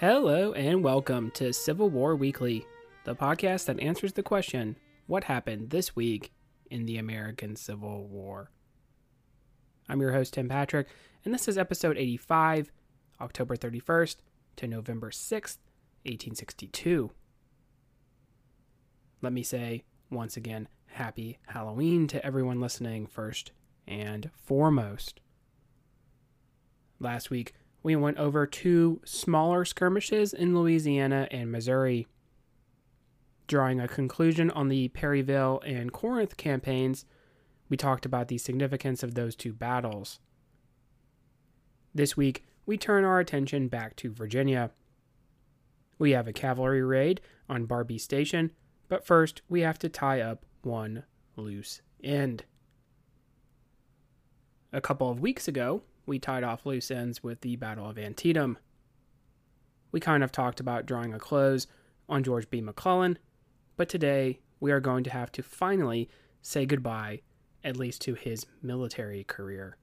Hello and welcome to Civil War Weekly, the podcast that answers the question what happened this week in the American Civil War? I'm your host, Tim Patrick, and this is episode 85, October 31st to November 6th, 1862. Let me say once again, happy Halloween to everyone listening first and foremost. Last week, we went over two smaller skirmishes in Louisiana and Missouri. Drawing a conclusion on the Perryville and Corinth campaigns, we talked about the significance of those two battles. This week, we turn our attention back to Virginia. We have a cavalry raid on Barbee Station, but first we have to tie up one loose end. A couple of weeks ago, we tied off loose ends with the Battle of Antietam. We kind of talked about drawing a close on George B. McClellan, but today we are going to have to finally say goodbye, at least to his military career.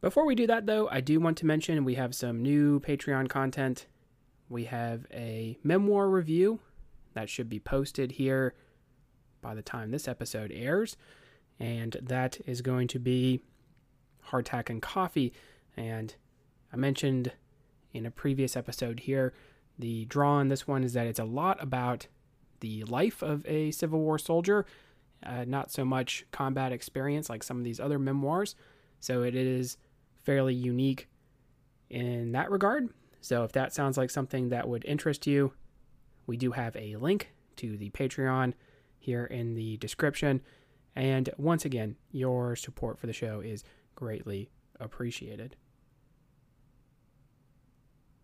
Before we do that, though, I do want to mention we have some new Patreon content. We have a memoir review that should be posted here by the time this episode airs, and that is going to be hardtack and coffee. And I mentioned in a previous episode here, the draw on this one is that it's a lot about the life of a Civil War soldier, uh, not so much combat experience like some of these other memoirs. So it is fairly unique in that regard. So if that sounds like something that would interest you, we do have a link to the Patreon here in the description. And once again, your support for the show is greatly appreciated.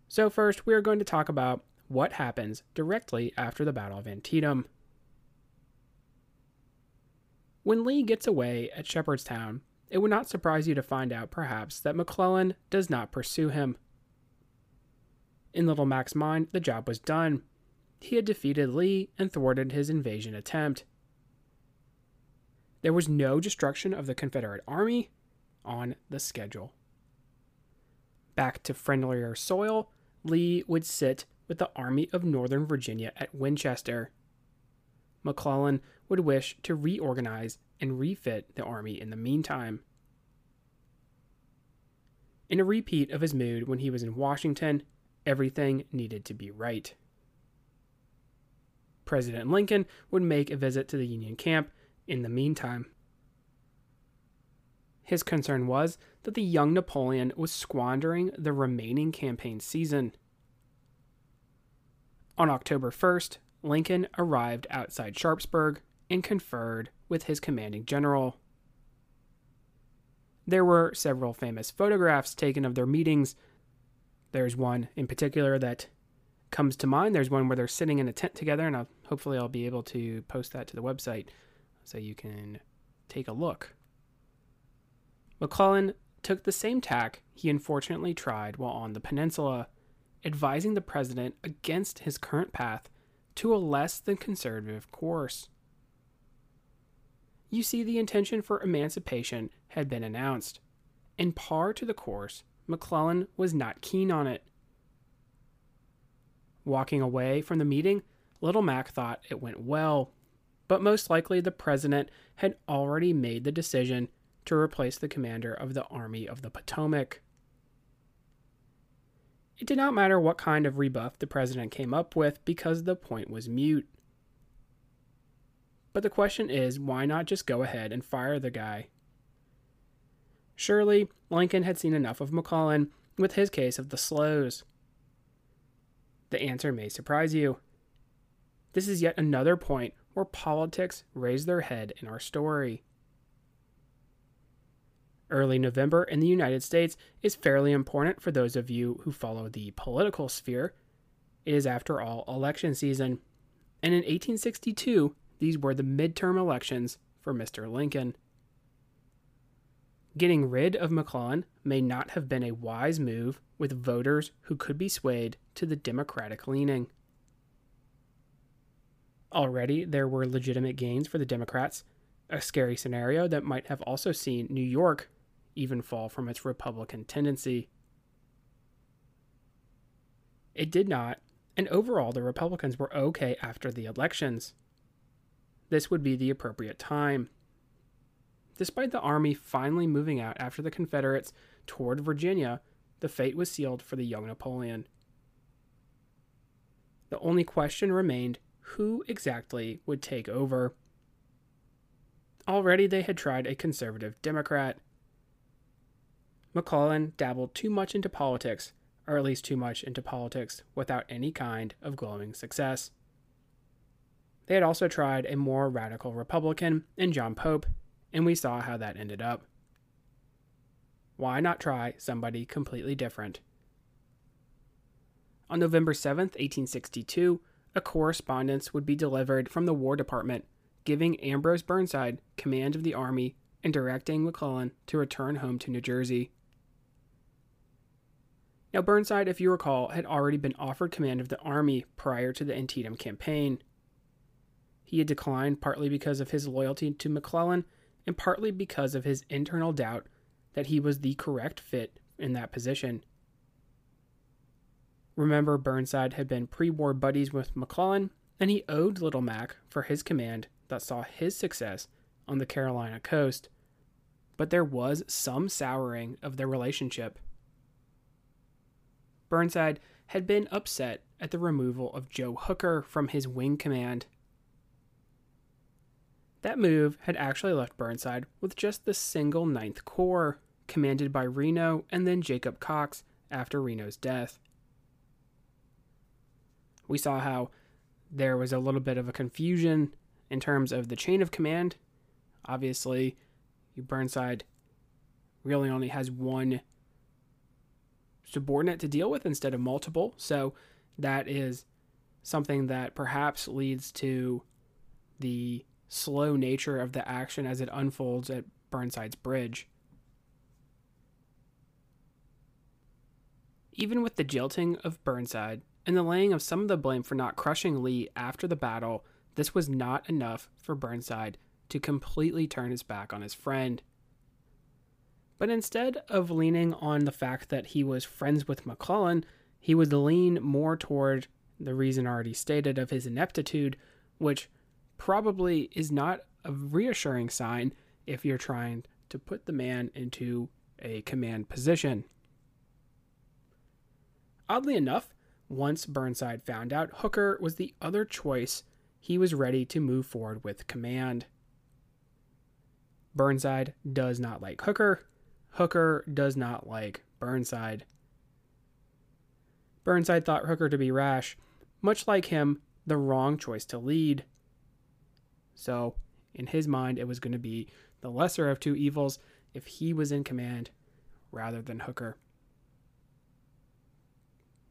So, first, we are going to talk about what happens directly after the Battle of Antietam. When Lee gets away at Shepherdstown, it would not surprise you to find out, perhaps, that McClellan does not pursue him. In Little Mac's mind, the job was done. He had defeated Lee and thwarted his invasion attempt. There was no destruction of the Confederate army, on the schedule. Back to friendlier soil, Lee would sit with the Army of Northern Virginia at Winchester. McClellan would wish to reorganize and refit the army in the meantime. In a repeat of his mood when he was in Washington, everything needed to be right. President Lincoln would make a visit to the Union camp in the meantime. His concern was that the young Napoleon was squandering the remaining campaign season. On October 1st, Lincoln arrived outside Sharpsburg and conferred with his commanding general. There were several famous photographs taken of their meetings. There's one in particular that comes to mind. There's one where they're sitting in a tent together, and I'll, hopefully I'll be able to post that to the website so you can take a look. McClellan took the same tack he unfortunately tried while on the peninsula, advising the president against his current path to a less than conservative course. You see, the intention for emancipation had been announced. In par to the course, McClellan was not keen on it. Walking away from the meeting, Little Mac thought it went well, but most likely the president had already made the decision to replace the commander of the Army of the Potomac. It did not matter what kind of rebuff the president came up with because the point was mute. But the question is why not just go ahead and fire the guy? Surely, Lincoln had seen enough of McClellan with his case of the slows. The answer may surprise you. This is yet another point where politics raise their head in our story. Early November in the United States is fairly important for those of you who follow the political sphere. It is, after all, election season. And in 1862, these were the midterm elections for Mr. Lincoln. Getting rid of McClellan may not have been a wise move with voters who could be swayed to the Democratic leaning. Already, there were legitimate gains for the Democrats, a scary scenario that might have also seen New York even fall from its Republican tendency. It did not, and overall, the Republicans were okay after the elections. This would be the appropriate time. Despite the army finally moving out after the Confederates toward Virginia, the fate was sealed for the young Napoleon. The only question remained who exactly would take over. Already they had tried a conservative Democrat. McClellan dabbled too much into politics, or at least too much into politics, without any kind of glowing success. They had also tried a more radical Republican in John Pope, and we saw how that ended up. Why not try somebody completely different? On November 7, 1862, a correspondence would be delivered from the War Department giving Ambrose Burnside command of the army and directing McClellan to return home to New Jersey. Now, Burnside, if you recall, had already been offered command of the army prior to the Antietam campaign. He had declined partly because of his loyalty to McClellan and partly because of his internal doubt that he was the correct fit in that position. Remember, Burnside had been pre war buddies with McClellan, and he owed Little Mac for his command that saw his success on the Carolina coast. But there was some souring of their relationship. Burnside had been upset at the removal of Joe Hooker from his wing command. That move had actually left Burnside with just the single Ninth Corps, commanded by Reno and then Jacob Cox after Reno's death we saw how there was a little bit of a confusion in terms of the chain of command. Obviously, Burnside really only has one subordinate to deal with instead of multiple. So that is something that perhaps leads to the slow nature of the action as it unfolds at Burnside's bridge. Even with the jilting of Burnside, and the laying of some of the blame for not crushing Lee after the battle, this was not enough for Burnside to completely turn his back on his friend. But instead of leaning on the fact that he was friends with McClellan, he would lean more toward the reason already stated of his ineptitude, which probably is not a reassuring sign if you're trying to put the man into a command position. Oddly enough, once Burnside found out Hooker was the other choice, he was ready to move forward with command. Burnside does not like Hooker. Hooker does not like Burnside. Burnside thought Hooker to be rash, much like him, the wrong choice to lead. So, in his mind, it was going to be the lesser of two evils if he was in command rather than Hooker.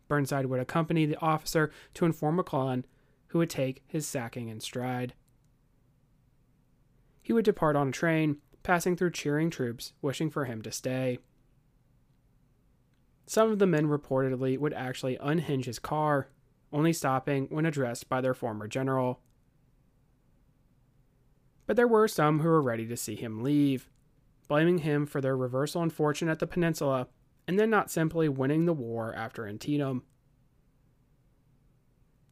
Burnside would accompany the officer to inform McClellan, who would take his sacking in stride. He would depart on a train, passing through cheering troops, wishing for him to stay. Some of the men reportedly would actually unhinge his car, only stopping when addressed by their former general. But there were some who were ready to see him leave, blaming him for their reversal in fortune at the peninsula and then not simply winning the war after Antietam.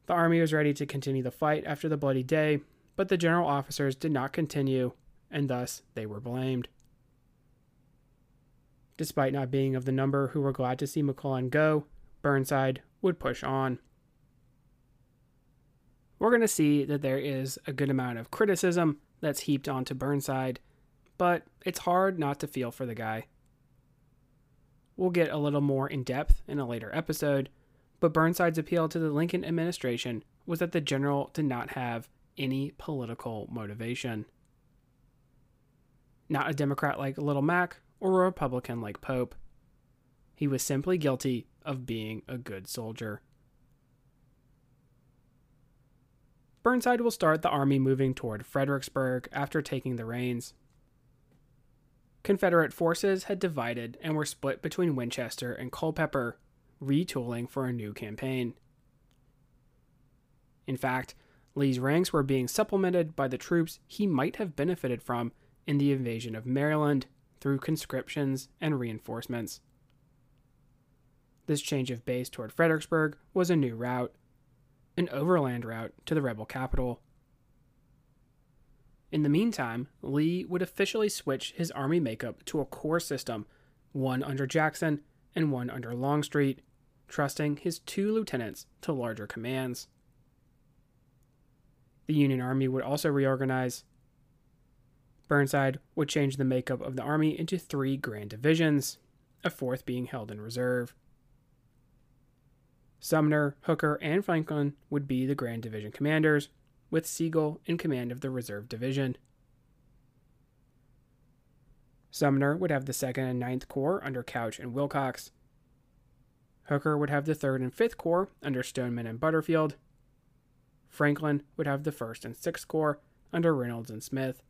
The army was ready to continue the fight after the Bloody Day, but the general officers did not continue, and thus they were blamed. Despite not being of the number who were glad to see McClellan go, Burnside would push on. We're going to see that there is a good amount of criticism that's heaped onto Burnside, but it's hard not to feel for the guy. We'll get a little more in depth in a later episode, but Burnside's appeal to the Lincoln administration was that the general did not have any political motivation. Not a Democrat like Little Mac or a Republican like Pope. He was simply guilty of being a good soldier. Burnside will start the army moving toward Fredericksburg after taking the reins. Confederate forces had divided and were split between Winchester and Culpeper, retooling for a new campaign. In fact, Lee's ranks were being supplemented by the troops he might have benefited from in the invasion of Maryland through conscriptions and reinforcements. This change of base toward Fredericksburg was a new route, an overland route to the rebel capital. In the meantime, Lee would officially switch his army makeup to a corps system, one under Jackson and one under Longstreet, trusting his two lieutenants to larger commands. The Union Army would also reorganize. Burnside would change the makeup of the Army into three grand divisions, a fourth being held in reserve. Sumner, Hooker, and Franklin would be the Grand Division commanders, with Sigel in command of the Reserve Division. Sumner would have the 2nd and 9th Corps under Couch and Willcox. Hooker would have the 3rd and 5th Corps under Stoneman and Butterfield. Franklin would have the 1st and 6th Corps under Reynolds and Smith.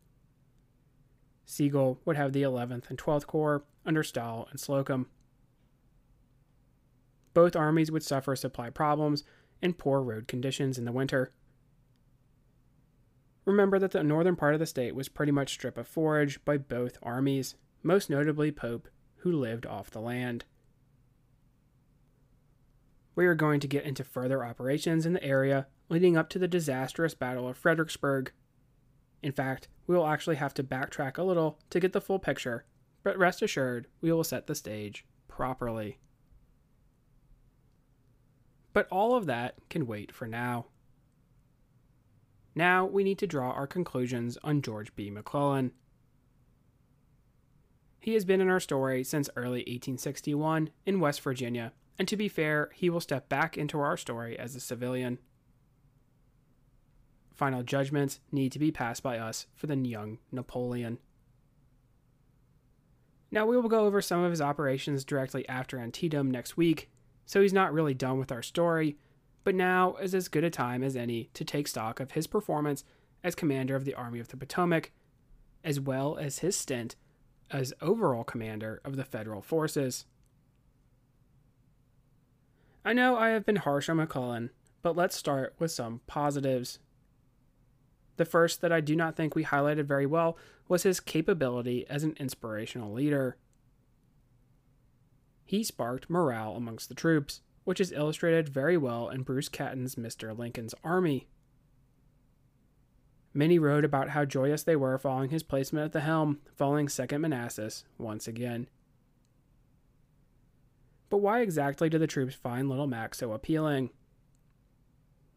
Sigel would have the 11th and 12th Corps under Stahel and Slocum. Both armies would suffer supply problems and poor road conditions in the winter. Remember that the northern part of the state was pretty much stripped of forage by both armies, most notably Pope, who lived off the land. We are going to get into further operations in the area leading up to the disastrous Battle of Fredericksburg. In fact, we will actually have to backtrack a little to get the full picture, but rest assured, we will set the stage properly. But all of that can wait for now. Now we need to draw our conclusions on George B. McClellan. He has been in our story since early 1861 in West Virginia, and to be fair, he will step back into our story as a civilian. Final judgments need to be passed by us for the young Napoleon. Now, we will go over some of his operations directly after Antietam next week, so he's not really done with our story, but now is as good a time as any to take stock of his performance as commander of the Army of the Potomac, as well as his stint as overall commander of the federal forces. I know I have been harsh on McClellan, but let's start with some positives. The first that I do not think we highlighted very well was his capability as an inspirational leader he sparked morale amongst the troops, which is illustrated very well in Bruce Catton's Mr. Lincoln's Army. Many wrote about how joyous they were following his placement at the helm, following 2nd Manassas once again. But why exactly did the troops find Little Mac so appealing?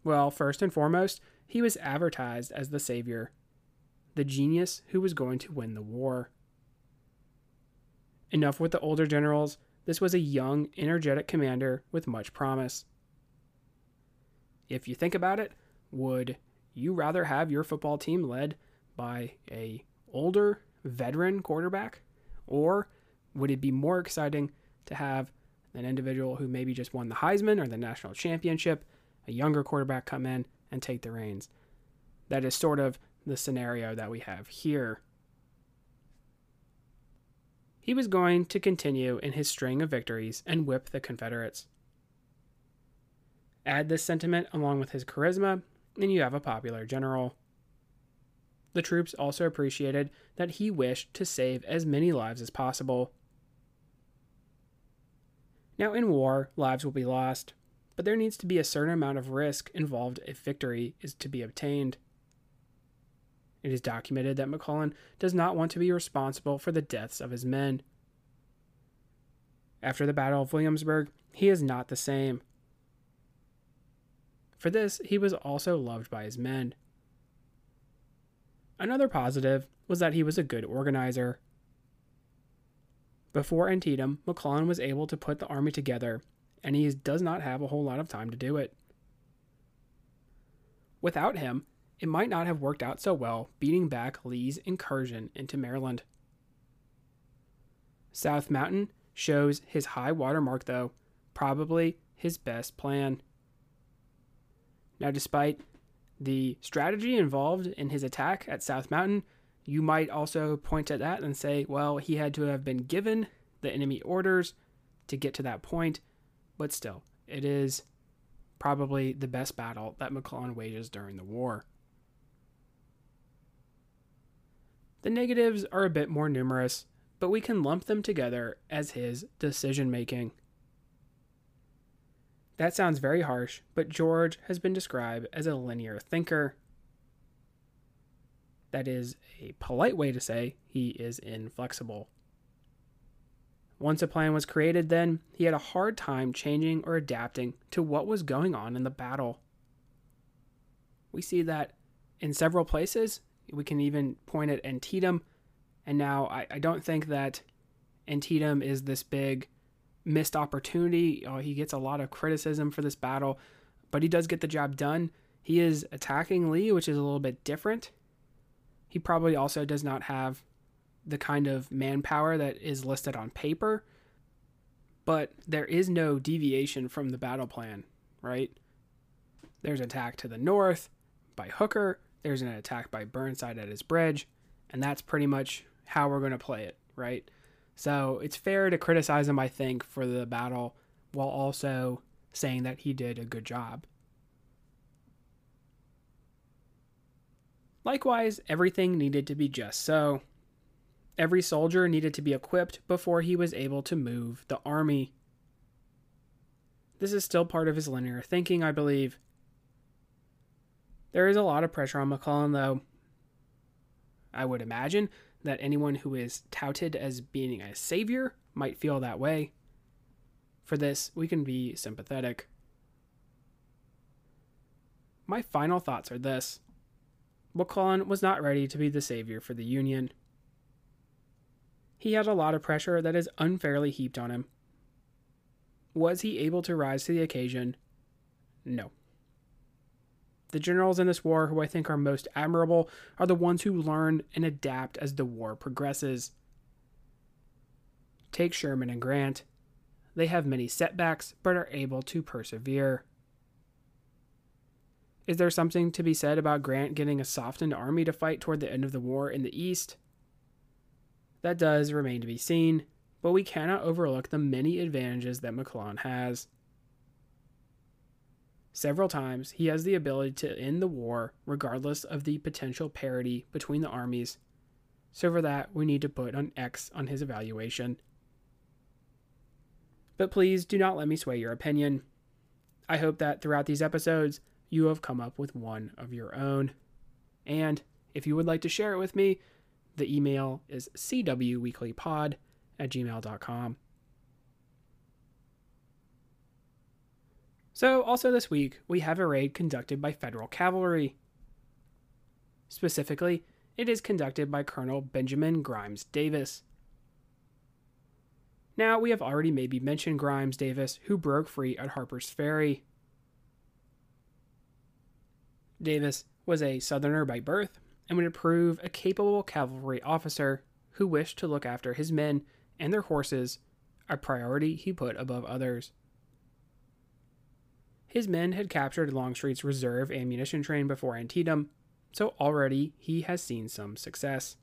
Well, first and foremost, he was advertised as the savior, the genius who was going to win the war. Enough with the older generals, this was a young, energetic commander with much promise. If you think about it, would you rather have your football team led by a older veteran quarterback or would it be more exciting to have an individual who maybe just won the Heisman or the national championship, a younger quarterback come in and take the reins? That is sort of the scenario that we have here he was going to continue in his string of victories and whip the Confederates. Add this sentiment along with his charisma, and you have a popular general. The troops also appreciated that he wished to save as many lives as possible. Now, in war, lives will be lost, but there needs to be a certain amount of risk involved if victory is to be obtained. It is documented that McClellan does not want to be responsible for the deaths of his men. After the Battle of Williamsburg, he is not the same. For this, he was also loved by his men. Another positive was that he was a good organizer. Before Antietam, McClellan was able to put the army together, and he does not have a whole lot of time to do it. Without him, it might not have worked out so well beating back Lee's incursion into Maryland. South Mountain shows his high water mark, though, probably his best plan. Now, despite the strategy involved in his attack at South Mountain, you might also point at that and say, well, he had to have been given the enemy orders to get to that point, but still, it is probably the best battle that McClellan wages during the war. The negatives are a bit more numerous, but we can lump them together as his decision making. That sounds very harsh, but George has been described as a linear thinker. That is a polite way to say he is inflexible. Once a plan was created, then, he had a hard time changing or adapting to what was going on in the battle. We see that in several places. We can even point at Antietam. And now I, I don't think that Antietam is this big missed opportunity. Oh, he gets a lot of criticism for this battle, but he does get the job done. He is attacking Lee, which is a little bit different. He probably also does not have the kind of manpower that is listed on paper, but there is no deviation from the battle plan, right? There's an attack to the north by Hooker, there's an attack by Burnside at his bridge, and that's pretty much how we're going to play it, right? So it's fair to criticize him, I think, for the battle while also saying that he did a good job. Likewise, everything needed to be just so. Every soldier needed to be equipped before he was able to move the army. This is still part of his linear thinking, I believe. There is a lot of pressure on McClellan, though. I would imagine that anyone who is touted as being a savior might feel that way. For this, we can be sympathetic. My final thoughts are this McClellan was not ready to be the savior for the Union. He had a lot of pressure that is unfairly heaped on him. Was he able to rise to the occasion? No. The generals in this war who I think are most admirable are the ones who learn and adapt as the war progresses. Take Sherman and Grant. They have many setbacks, but are able to persevere. Is there something to be said about Grant getting a softened army to fight toward the end of the war in the East? That does remain to be seen, but we cannot overlook the many advantages that McClellan has. Several times, he has the ability to end the war regardless of the potential parity between the armies. So, for that, we need to put an X on his evaluation. But please do not let me sway your opinion. I hope that throughout these episodes, you have come up with one of your own. And if you would like to share it with me, the email is cwweeklypod at gmail.com. So, also this week, we have a raid conducted by federal cavalry. Specifically, it is conducted by Colonel Benjamin Grimes Davis. Now, we have already maybe mentioned Grimes Davis, who broke free at Harper's Ferry. Davis was a Southerner by birth and would prove a capable cavalry officer who wished to look after his men and their horses, a priority he put above others. His men had captured Longstreet's reserve ammunition train before Antietam, so already he has seen some success.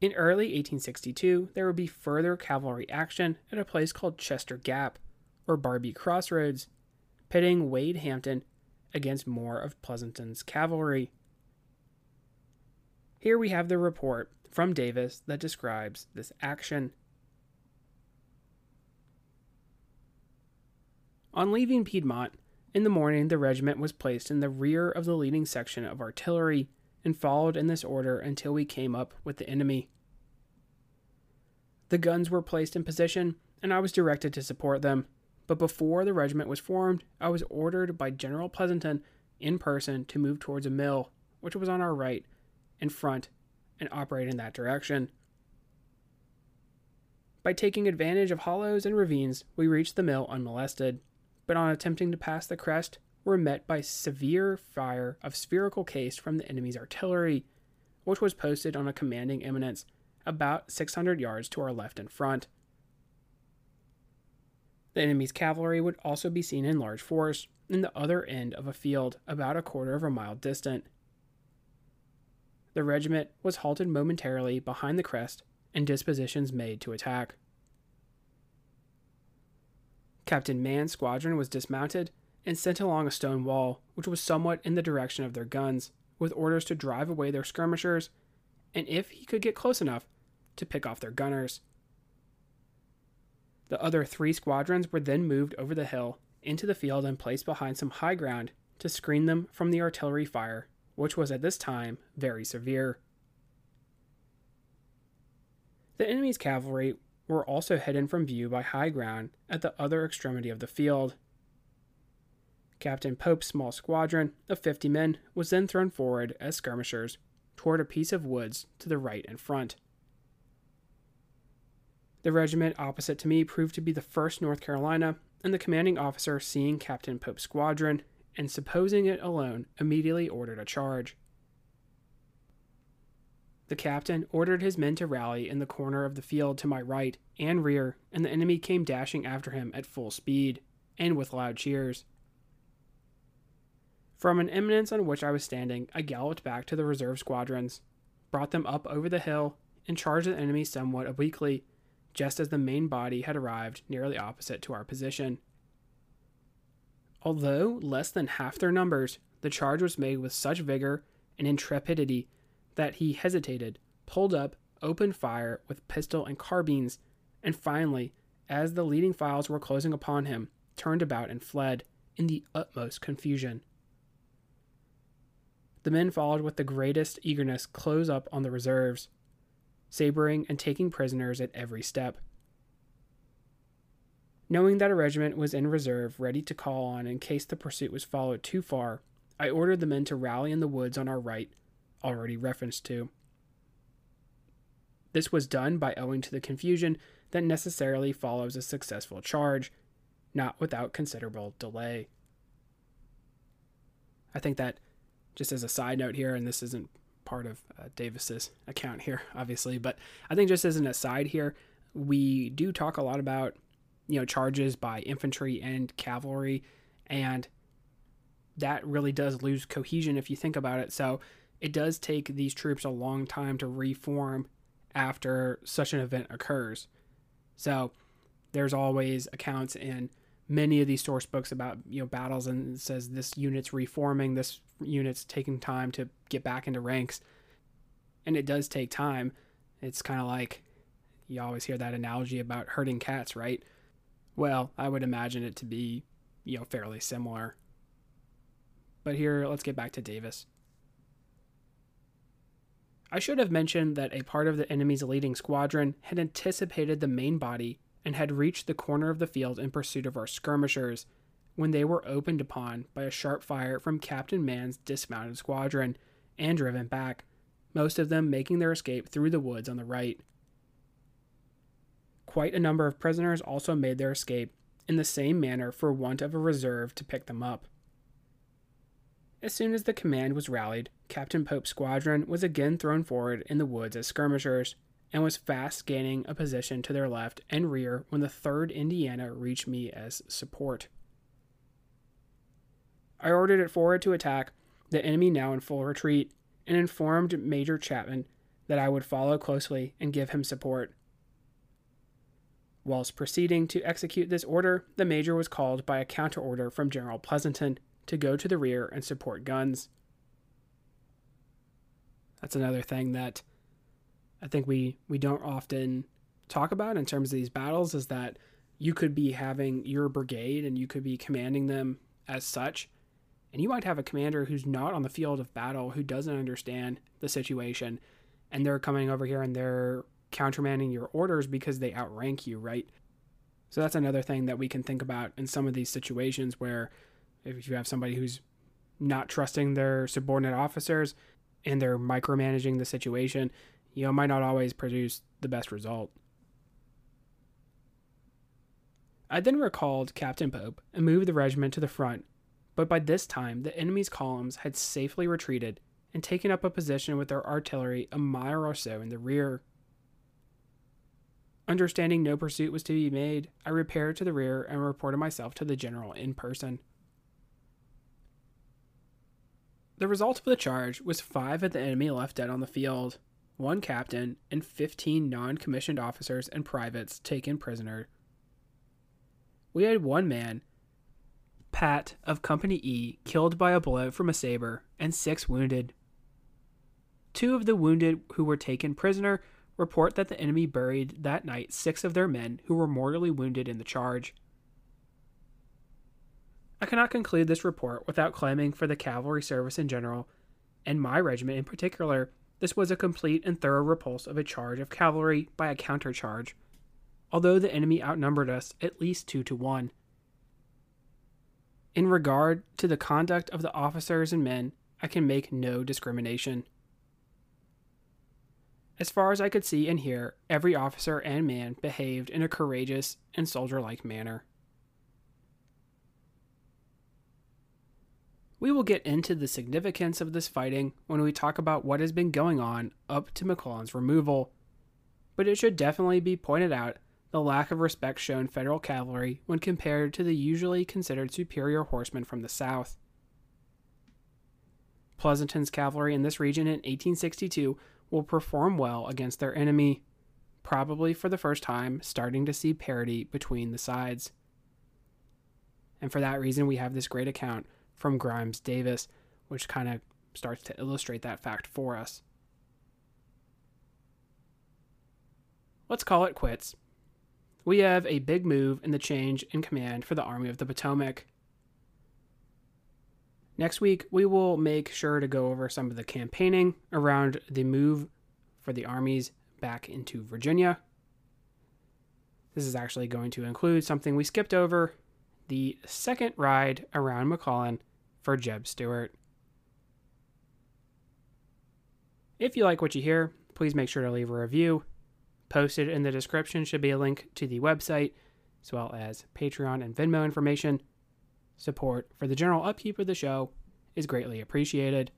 In early 1862, there would be further cavalry action at a place called Chester Gap, or Barbee Crossroads, pitting Wade Hampton against more of Pleasonton's cavalry. Here we have the report from Davis that describes this action. On leaving Piedmont, in the morning the regiment was placed in the rear of the leading section of artillery and followed in this order until we came up with the enemy. The guns were placed in position, and I was directed to support them, but before the regiment was formed, I was ordered by General Pleasonton in person to move towards a mill, which was on our right, in front, and operate in that direction. By taking advantage of hollows and ravines, we reached the mill unmolested but on attempting to pass the crest, were met by severe fire of spherical case from the enemy's artillery, which was posted on a commanding eminence about 600 yards to our left and front. The enemy's cavalry would also be seen in large force in the other end of a field about a quarter of a mile distant. The regiment was halted momentarily behind the crest and dispositions made to attack. Captain Mann's squadron was dismounted and sent along a stone wall, which was somewhat in the direction of their guns, with orders to drive away their skirmishers, and if he could get close enough, to pick off their gunners. The other three squadrons were then moved over the hill into the field and placed behind some high ground to screen them from the artillery fire, which was at this time very severe. The enemy's cavalry were also hidden from view by high ground at the other extremity of the field. Captain Pope's small squadron of 50 men was then thrown forward as skirmishers toward a piece of woods to the right and front. The regiment opposite to me proved to be the 1st North Carolina, and the commanding officer, seeing Captain Pope's squadron and supposing it alone, immediately ordered a charge. The captain ordered his men to rally in the corner of the field to my right and rear, and the enemy came dashing after him at full speed, and with loud cheers. From an eminence on which I was standing, I galloped back to the reserve squadrons, brought them up over the hill, and charged the enemy somewhat obliquely, just as the main body had arrived nearly opposite to our position. Although less than half their numbers, the charge was made with such vigor and intrepidity that he hesitated, pulled up, opened fire with pistol and carbines, and finally, as the leading files were closing upon him, turned about and fled in the utmost confusion. The men followed with the greatest eagerness close up on the reserves, sabering and taking prisoners at every step. Knowing that a regiment was in reserve, ready to call on in case the pursuit was followed too far, I ordered the men to rally in the woods on our right, already referenced to. This was done by owing to the confusion that necessarily follows a successful charge, not without considerable delay. I think that, just as a side note here, and this isn't part of uh, Davis's account here, obviously. But I think just as an aside here, we do talk a lot about you know charges by infantry and cavalry, and that really does lose cohesion if you think about it. So it does take these troops a long time to reform after such an event occurs. So there's always accounts in many of these source books about you know battles and says this unit's reforming, this unit's taking time to get back into ranks, and it does take time. It's kind of like you always hear that analogy about herding cats, right? Well, I would imagine it to be you know fairly similar. But here, let's get back to Davis. I should have mentioned that a part of the enemy's leading squadron had anticipated the main body and had reached the corner of the field in pursuit of our skirmishers when they were opened upon by a sharp fire from Captain Mann's dismounted squadron and driven back, most of them making their escape through the woods on the right. Quite a number of prisoners also made their escape in the same manner for want of a reserve to pick them up. As soon as the command was rallied, Captain Pope's squadron was again thrown forward in the woods as skirmishers, and was fast gaining a position to their left and rear when the 3rd Indiana reached me as support. I ordered it forward to attack, the enemy now in full retreat, and informed Major Chapman that I would follow closely and give him support. Whilst proceeding to execute this order, the Major was called by a counter order from General Pleasonton to go to the rear and support guns. That's another thing that I think we we don't often talk about in terms of these battles is that you could be having your brigade and you could be commanding them as such. And you might have a commander who's not on the field of battle who doesn't understand the situation. And they're coming over here and they're countermanding your orders because they outrank you right? So that's another thing that we can think about in some of these situations where if you have somebody who's not trusting their subordinate officers and they're micromanaging the situation you know, might not always produce the best result. I then recalled Captain Pope and moved the regiment to the front, but by this time the enemy's columns had safely retreated and taken up a position with their artillery a mile or so in the rear. Understanding no pursuit was to be made, I repaired to the rear and reported myself to the general in person. The result of the charge was five of the enemy left dead on the field, one captain, and 15 non commissioned officers and privates taken prisoner. We had one man, Pat of Company E, killed by a bullet from a saber, and six wounded. Two of the wounded who were taken prisoner report that the enemy buried that night six of their men who were mortally wounded in the charge. I cannot conclude this report without claiming for the cavalry service in general, and my regiment in particular, this was a complete and thorough repulse of a charge of cavalry by a countercharge, although the enemy outnumbered us at least two to one. In regard to the conduct of the officers and men, I can make no discrimination. As far as I could see and hear, every officer and man behaved in a courageous and soldier like manner. We will get into the significance of this fighting when we talk about what has been going on up to McClellan's removal, but it should definitely be pointed out the lack of respect shown Federal cavalry when compared to the usually considered superior horsemen from the South. Pleasonton's cavalry in this region in 1862 will perform well against their enemy, probably for the first time starting to see parity between the sides. And for that reason, we have this great account from Grimes Davis, which kind of starts to illustrate that fact for us. Let's call it quits. We have a big move in the change in command for the Army of the Potomac. Next week, we will make sure to go over some of the campaigning around the move for the armies back into Virginia. This is actually going to include something we skipped over the second ride around McClellan for Jeb Stuart. If you like what you hear, please make sure to leave a review. Posted in the description should be a link to the website, as well as Patreon and Venmo information. Support for the general upkeep of the show is greatly appreciated.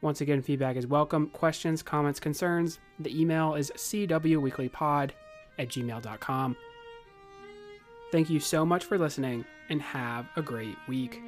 Once again, feedback is welcome. Questions, comments, concerns. The email is cwweeklypod at gmail.com. Thank you so much for listening and have a great week.